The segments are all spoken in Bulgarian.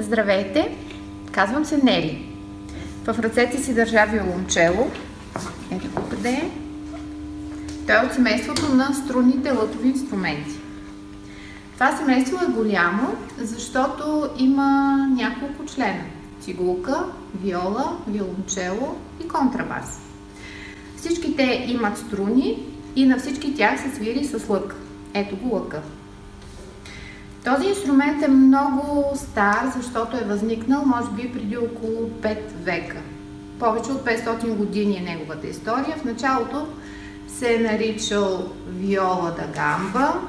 Здравейте! Казвам се Нели. В ръцете си държа виолончело. Ето го къде е. Той е от семейството на струнните лътови инструменти. Това семейство е голямо, защото има няколко члена. Цигулка, виола, виолончело и контрабас. Всички те имат струни и на всички тях се свири с лък. Ето го лъка. Този инструмент е много стар, защото е възникнал, може би, преди около 5 века. Повече от 500 години е неговата история. В началото се е наричал виола да гамба,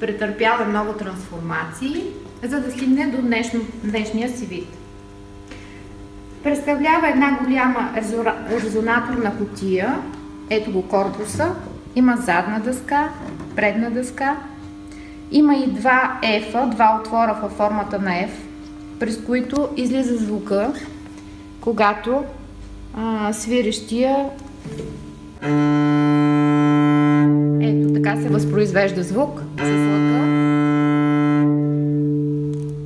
претърпял е много трансформации, за да стигне до днешно, днешния си вид. Представлява една голяма резонаторна котия, ето го корпуса, има задна дъска, предна дъска, има и два F, два отвора във формата на F, през които излиза звука, когато а, свирещия ето така се възпроизвежда звук с лъка.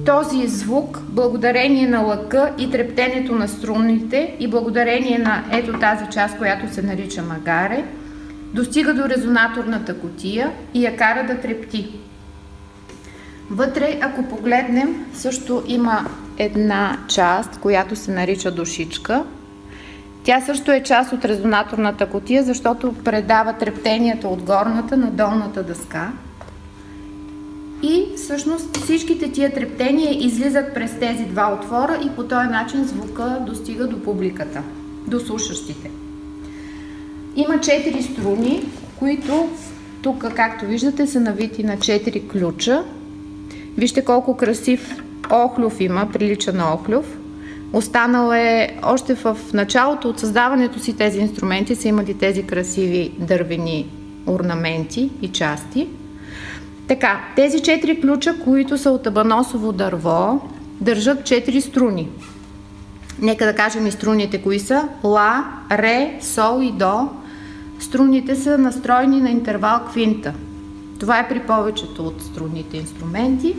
Този звук, благодарение на лъка и трептенето на струнните и благодарение на ето тази част, която се нарича магаре, достига до резонаторната котия и я кара да трепти. Вътре, ако погледнем, също има една част, която се нарича душичка. Тя също е част от резонаторната котия, защото предава трептенията от горната на долната дъска. И всъщност всичките тия трептения излизат през тези два отвора и по този начин звука достига до публиката, до слушащите. Има четири струни, които тук, както виждате, са навити на четири ключа, Вижте колко красив охлюв има, прилича на охлюв. Останал е още в началото от създаването си тези инструменти са имали тези красиви дървени орнаменти и части. Така, тези четири ключа, които са от абаносово дърво, държат четири струни. Нека да кажем и струните, кои са. Ла, ре, сол и до. Струните са настроени на интервал квинта. Това е при повечето от струнните инструменти.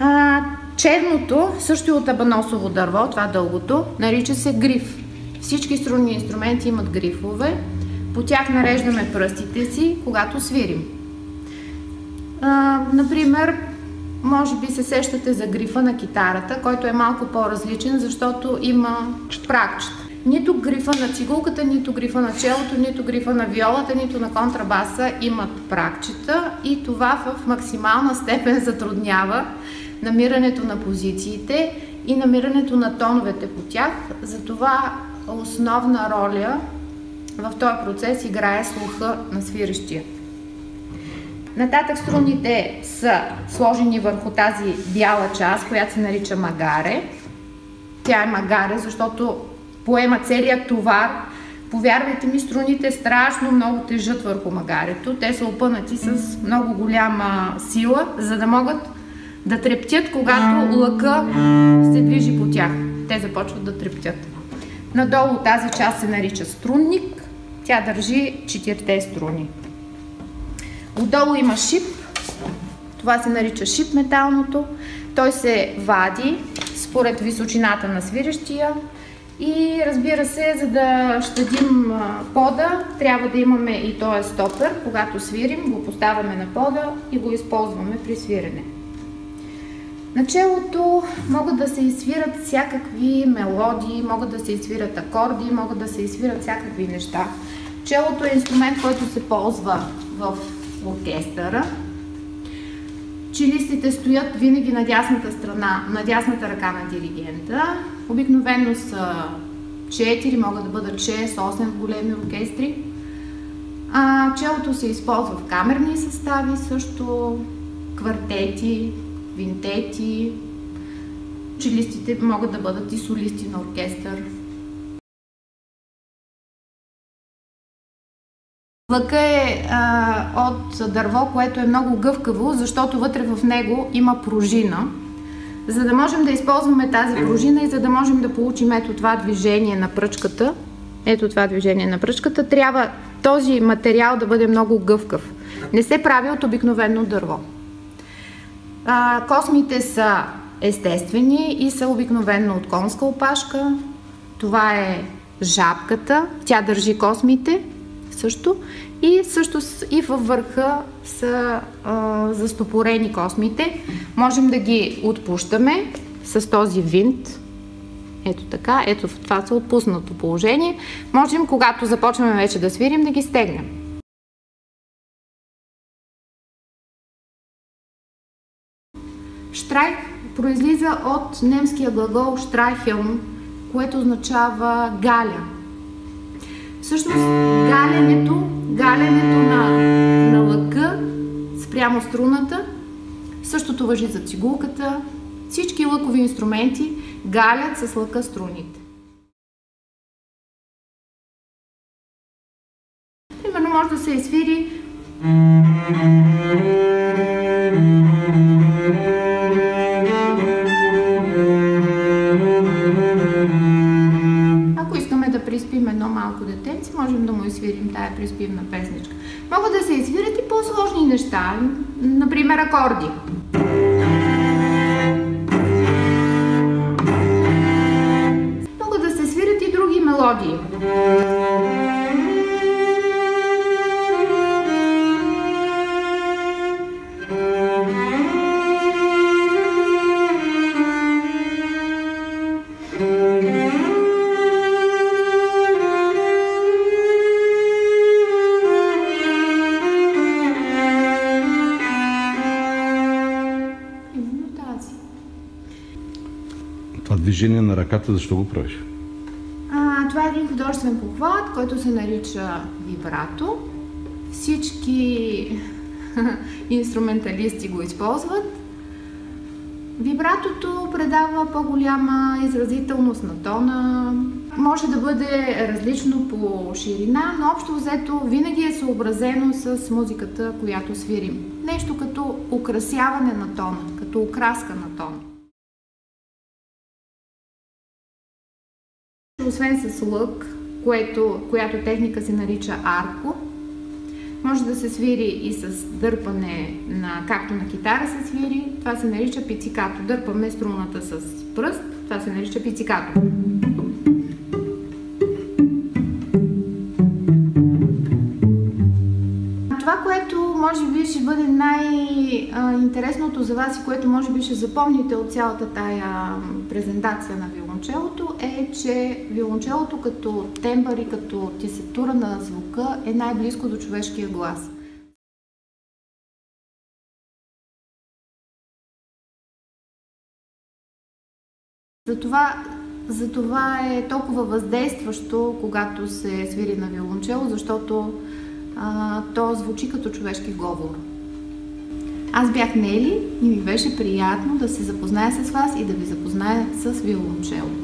А, черното, също е от абаносово дърво, това дългото, нарича се гриф. Всички струнни инструменти имат грифове. По тях нареждаме пръстите си, когато свирим. А, например, може би се сещате за грифа на китарата, който е малко по-различен, защото има пракчета. Нито грифа на цигулката, нито грифа на челото, нито грифа на виолата, нито на контрабаса имат пракчета и това в максимална степен затруднява намирането на позициите и намирането на тоновете по тях. Затова основна роля в този процес играе слуха на свирещия. Нататък струните са сложени върху тази бяла част, която се нарича магаре. Тя е магаре, защото поема целият товар. Повярвайте ми, струните страшно много тежат върху магарето. Те са опънати с много голяма сила, за да могат да трептят, когато лъка се движи по тях. Те започват да трептят. Надолу тази част се нарича струнник. Тя държи четирите струни. Отдолу има шип. Това се нарича шип металното. Той се вади според височината на свирещия. И разбира се, за да щадим пода, трябва да имаме и този стопер. Когато свирим, го поставяме на пода и го използваме при свирене. Началото могат да се изсвират всякакви мелодии, могат да се изсвират акорди, могат да се изсвират всякакви неща. Челото е инструмент, който се ползва в оркестъра. Чилистите стоят винаги на дясната страна, на дясната ръка на диригента. Обикновено са 4, могат да бъдат 6, 8 големи оркестри. А, челото се използва в камерни състави, също квартети, винтети. Челистите могат да бъдат и солисти на оркестър. Лъка е а, от дърво, което е много гъвкаво, защото вътре в него има пружина. За да можем да използваме тази пружина и за да можем да получим ето това движение на пръчката, ето това движение на пръчката, трябва този материал да бъде много гъвкав. Не се прави от обикновено дърво. А, космите са естествени и са обикновенно от конска опашка. Това е жабката, тя държи космите също и също и във върха са а, застопорени космите. Можем да ги отпущаме с този винт. Ето така, ето това са отпуснато положение. Можем, когато започваме вече да свирим, да ги стегнем. Штрайх произлиза от немския глагол штрайхелм, което означава галя. Всъщност галенето, галенето на, на лъка спрямо струната, същото въжи за цигулката, всички лъкови инструменти галят с лъка струните. Примерно може да се изсвири малко детенце, можем да му изсвирим тая приспивна песничка. Могат да се изсвирят и по-сложни неща, например акорди. Могат да се свирят и други мелодии. Движение на ръката, защо го правиш? А, това е един художествен похват, който се нарича вибрато. Всички инструменталисти го използват. Вибратото предава по-голяма изразителност на тона. Може да бъде различно по ширина, но общо взето винаги е съобразено с музиката, която свирим. Нещо като украсяване на тона, като окраска на тона. Освен с лък, което, която техника се нарича арко, може да се свири и с дърпане на, както на китара се свири, това се нарича пицикато. Дърпаме струната с пръст, това се нарича пицикато. Това, което може би ще бъде най-интересното за вас и което може би ще запомните от цялата тая презентация на виолончелото е, че виолончелото като тембър и като тесетура на звука е най-близко до човешкия глас. Затова, затова е толкова въздействащо, когато се свири на виолончело, защото а, то звучи като човешки говор. Аз бях Нели и ми беше приятно да се запозная с вас и да ви запозная с виолончело.